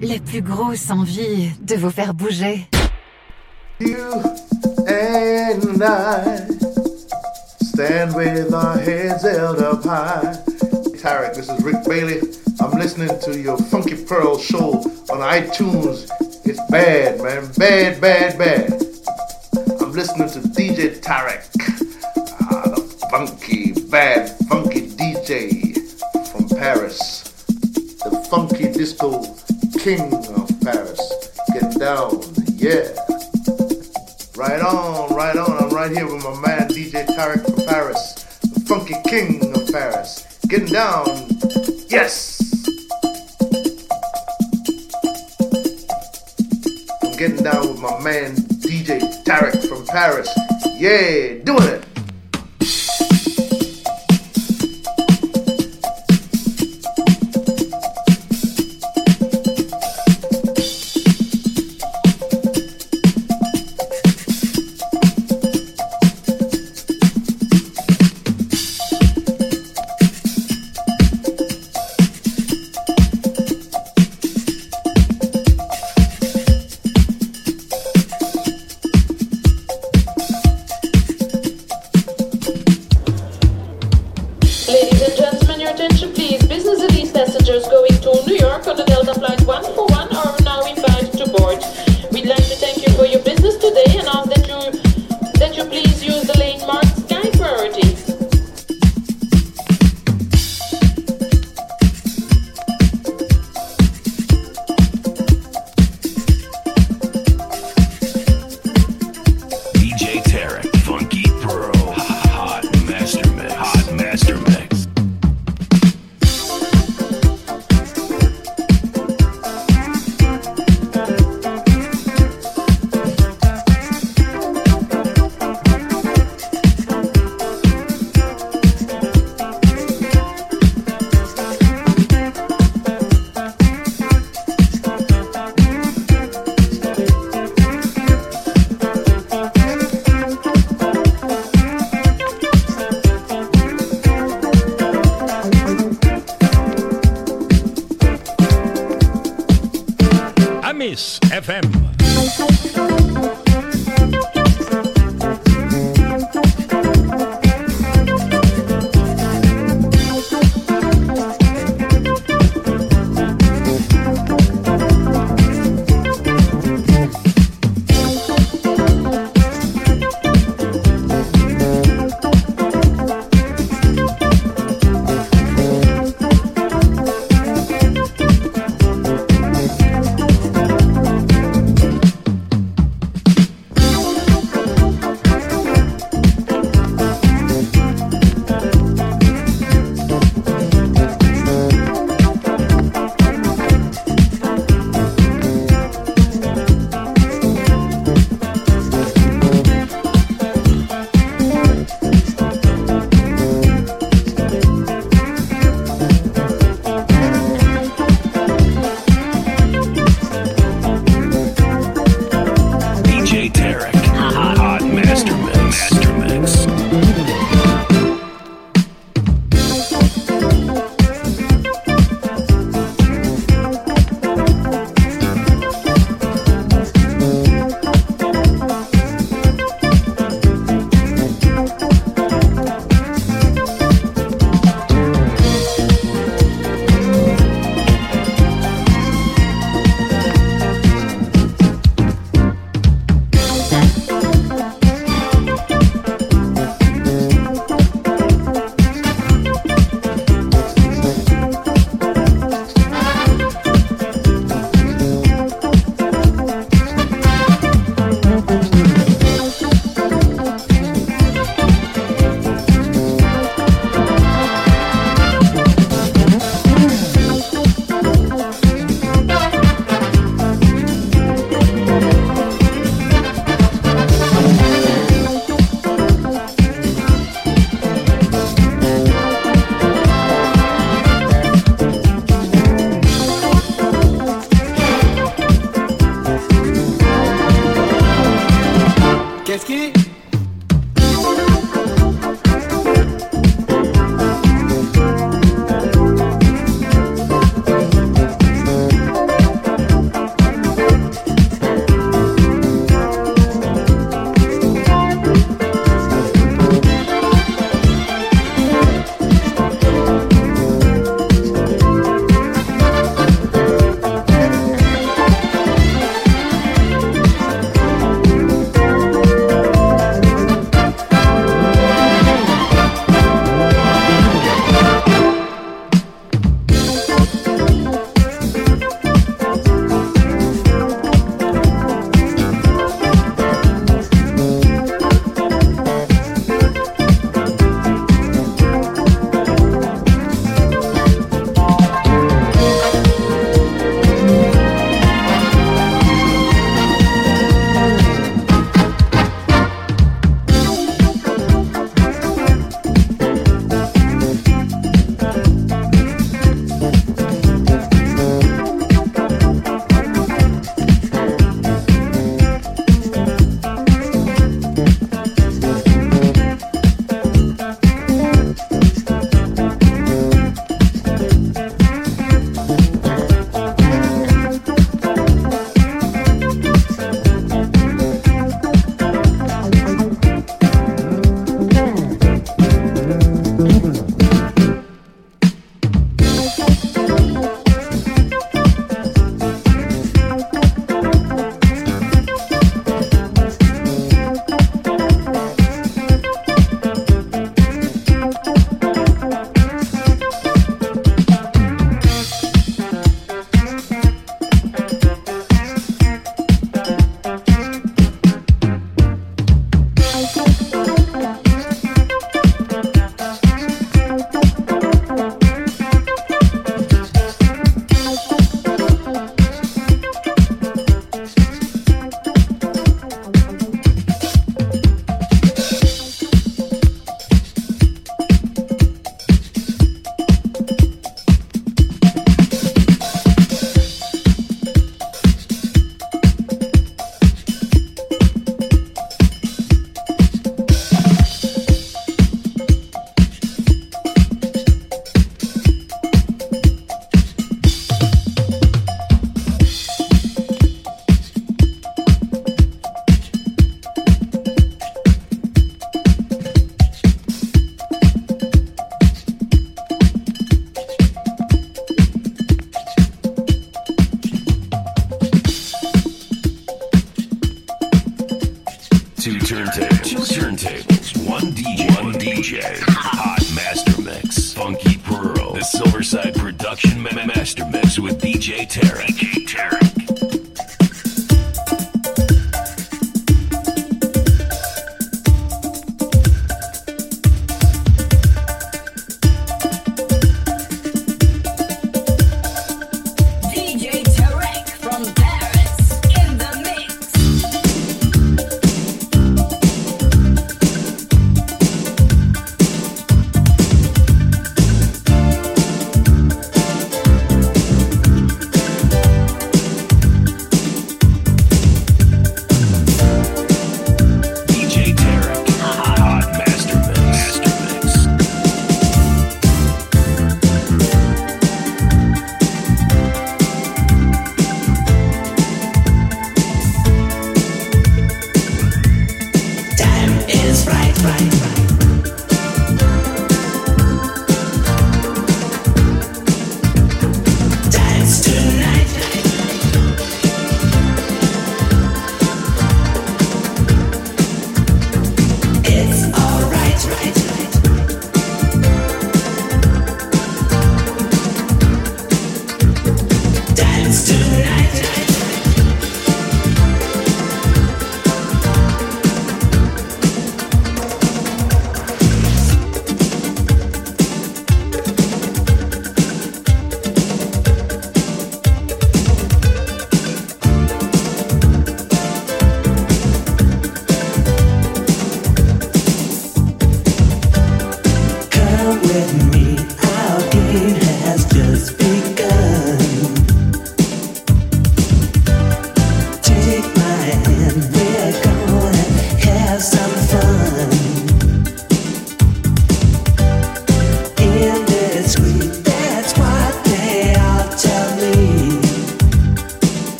la plus grosse envie de vous faire bouger. You and I stand with our heads held up high. Tarek, this is Rick Bailey. I'm listening to your Funky Pearl show on iTunes. It's bad, man. Bad, bad, bad. I'm listening to DJ Tarek. Ah, the funky, bad, funky DJ from Paris. The funky disco king of Paris. Get down, yeah. Right on, right on. I'm right here with my man DJ Tarek from Paris, the funky king of Paris. Getting down, yes. I'm getting down with my man DJ Tarek from Paris. Yeah, doing it. Passengers going to New York on the Delta Flight 141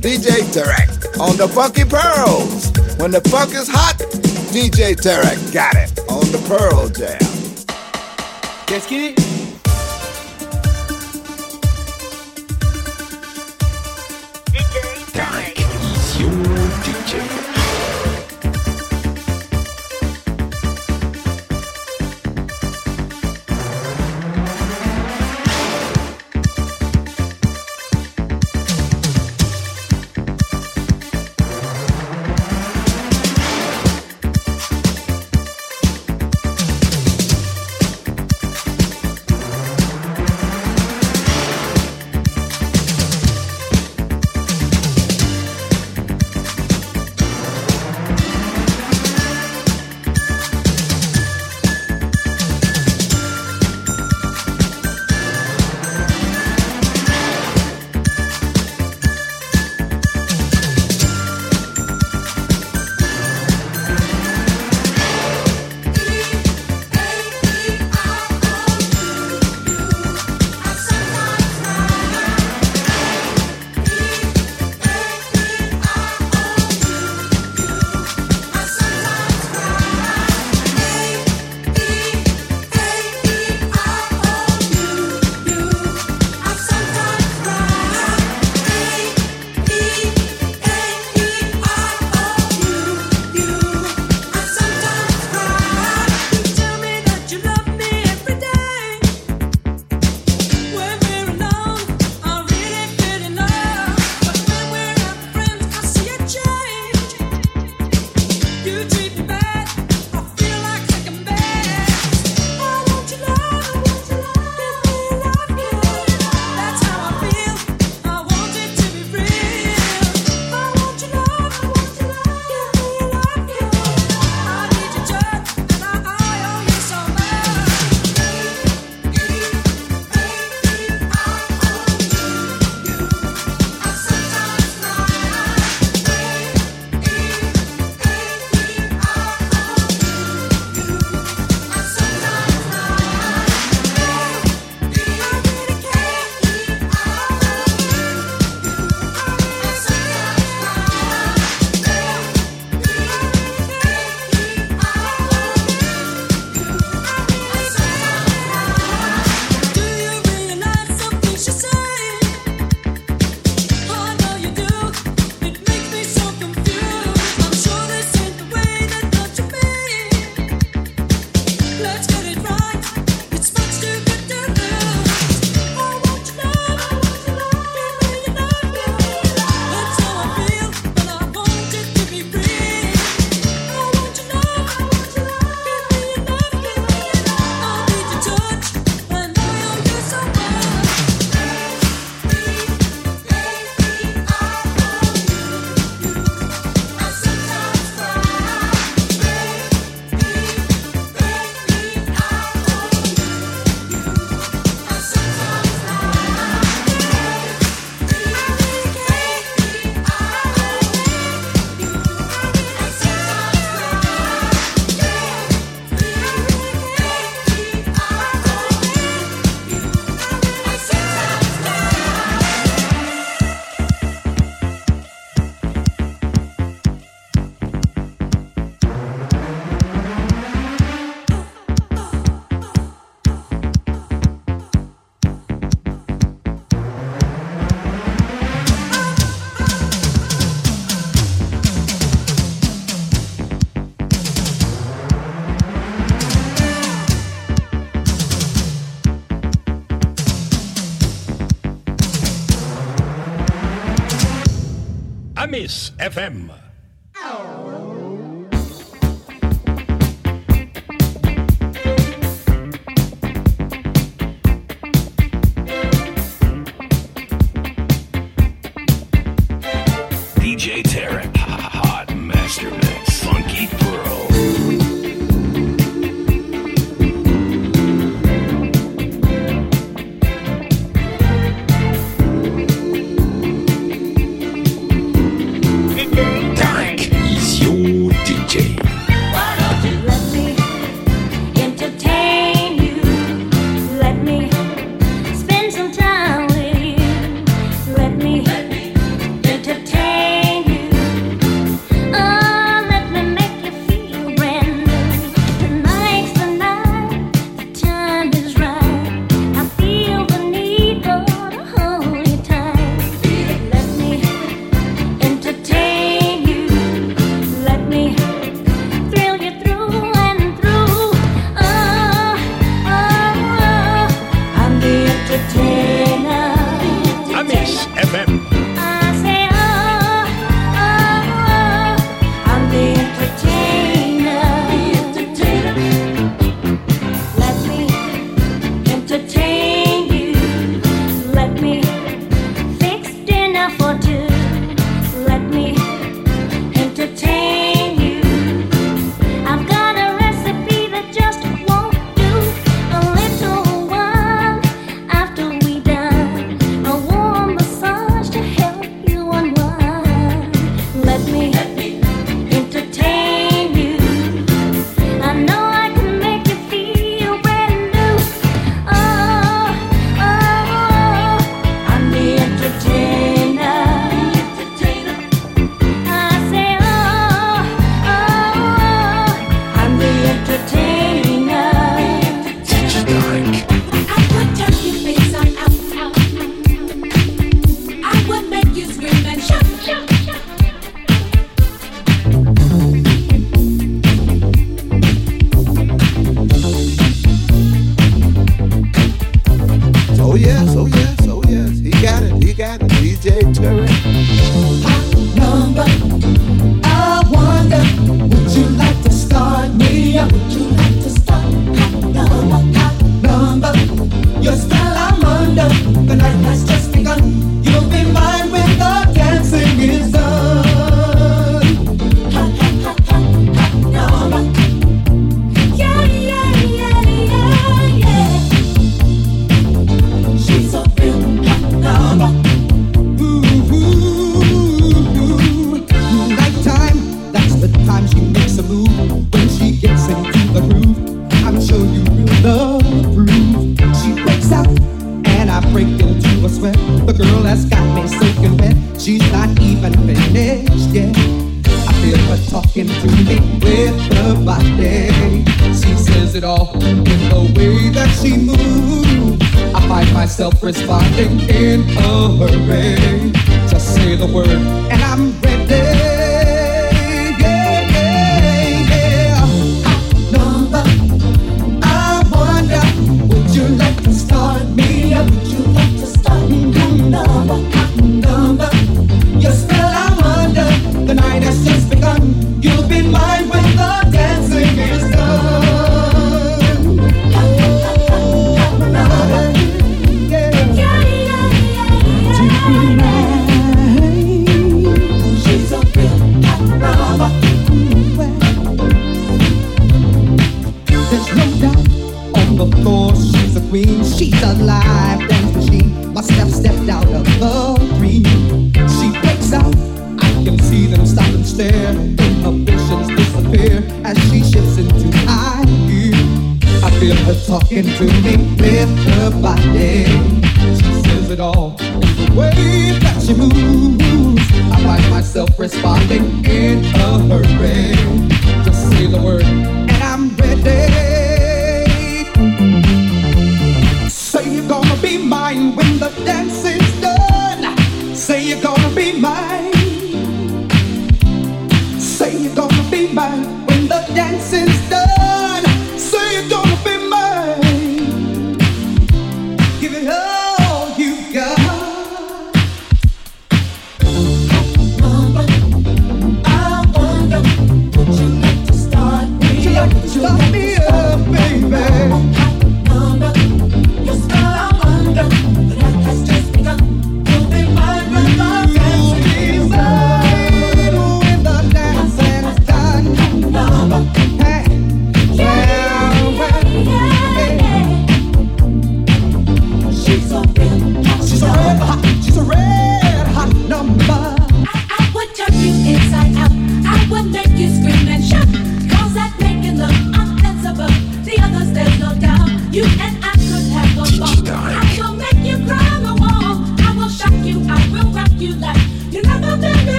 DJ Tarek on the Funky Pearls. When the funk is hot, DJ Tarek got it on the Pearl Jam. Let's get it. Kiss FM.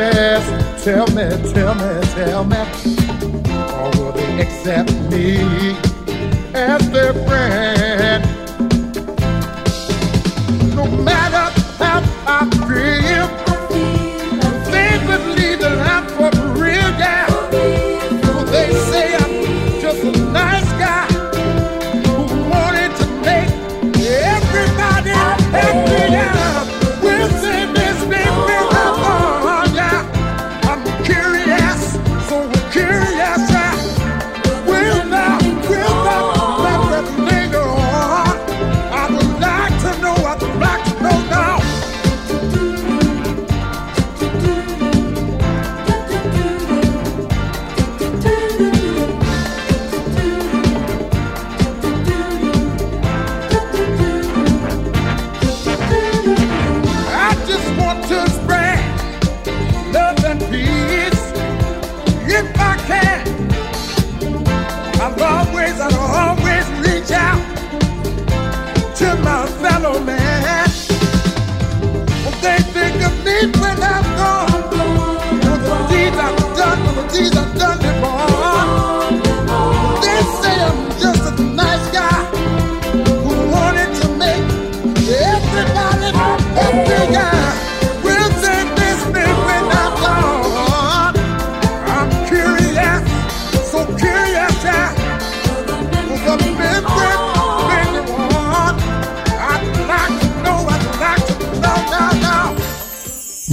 yes. Tell me, tell me, tell me. Or will they accept me as their friend? No matter.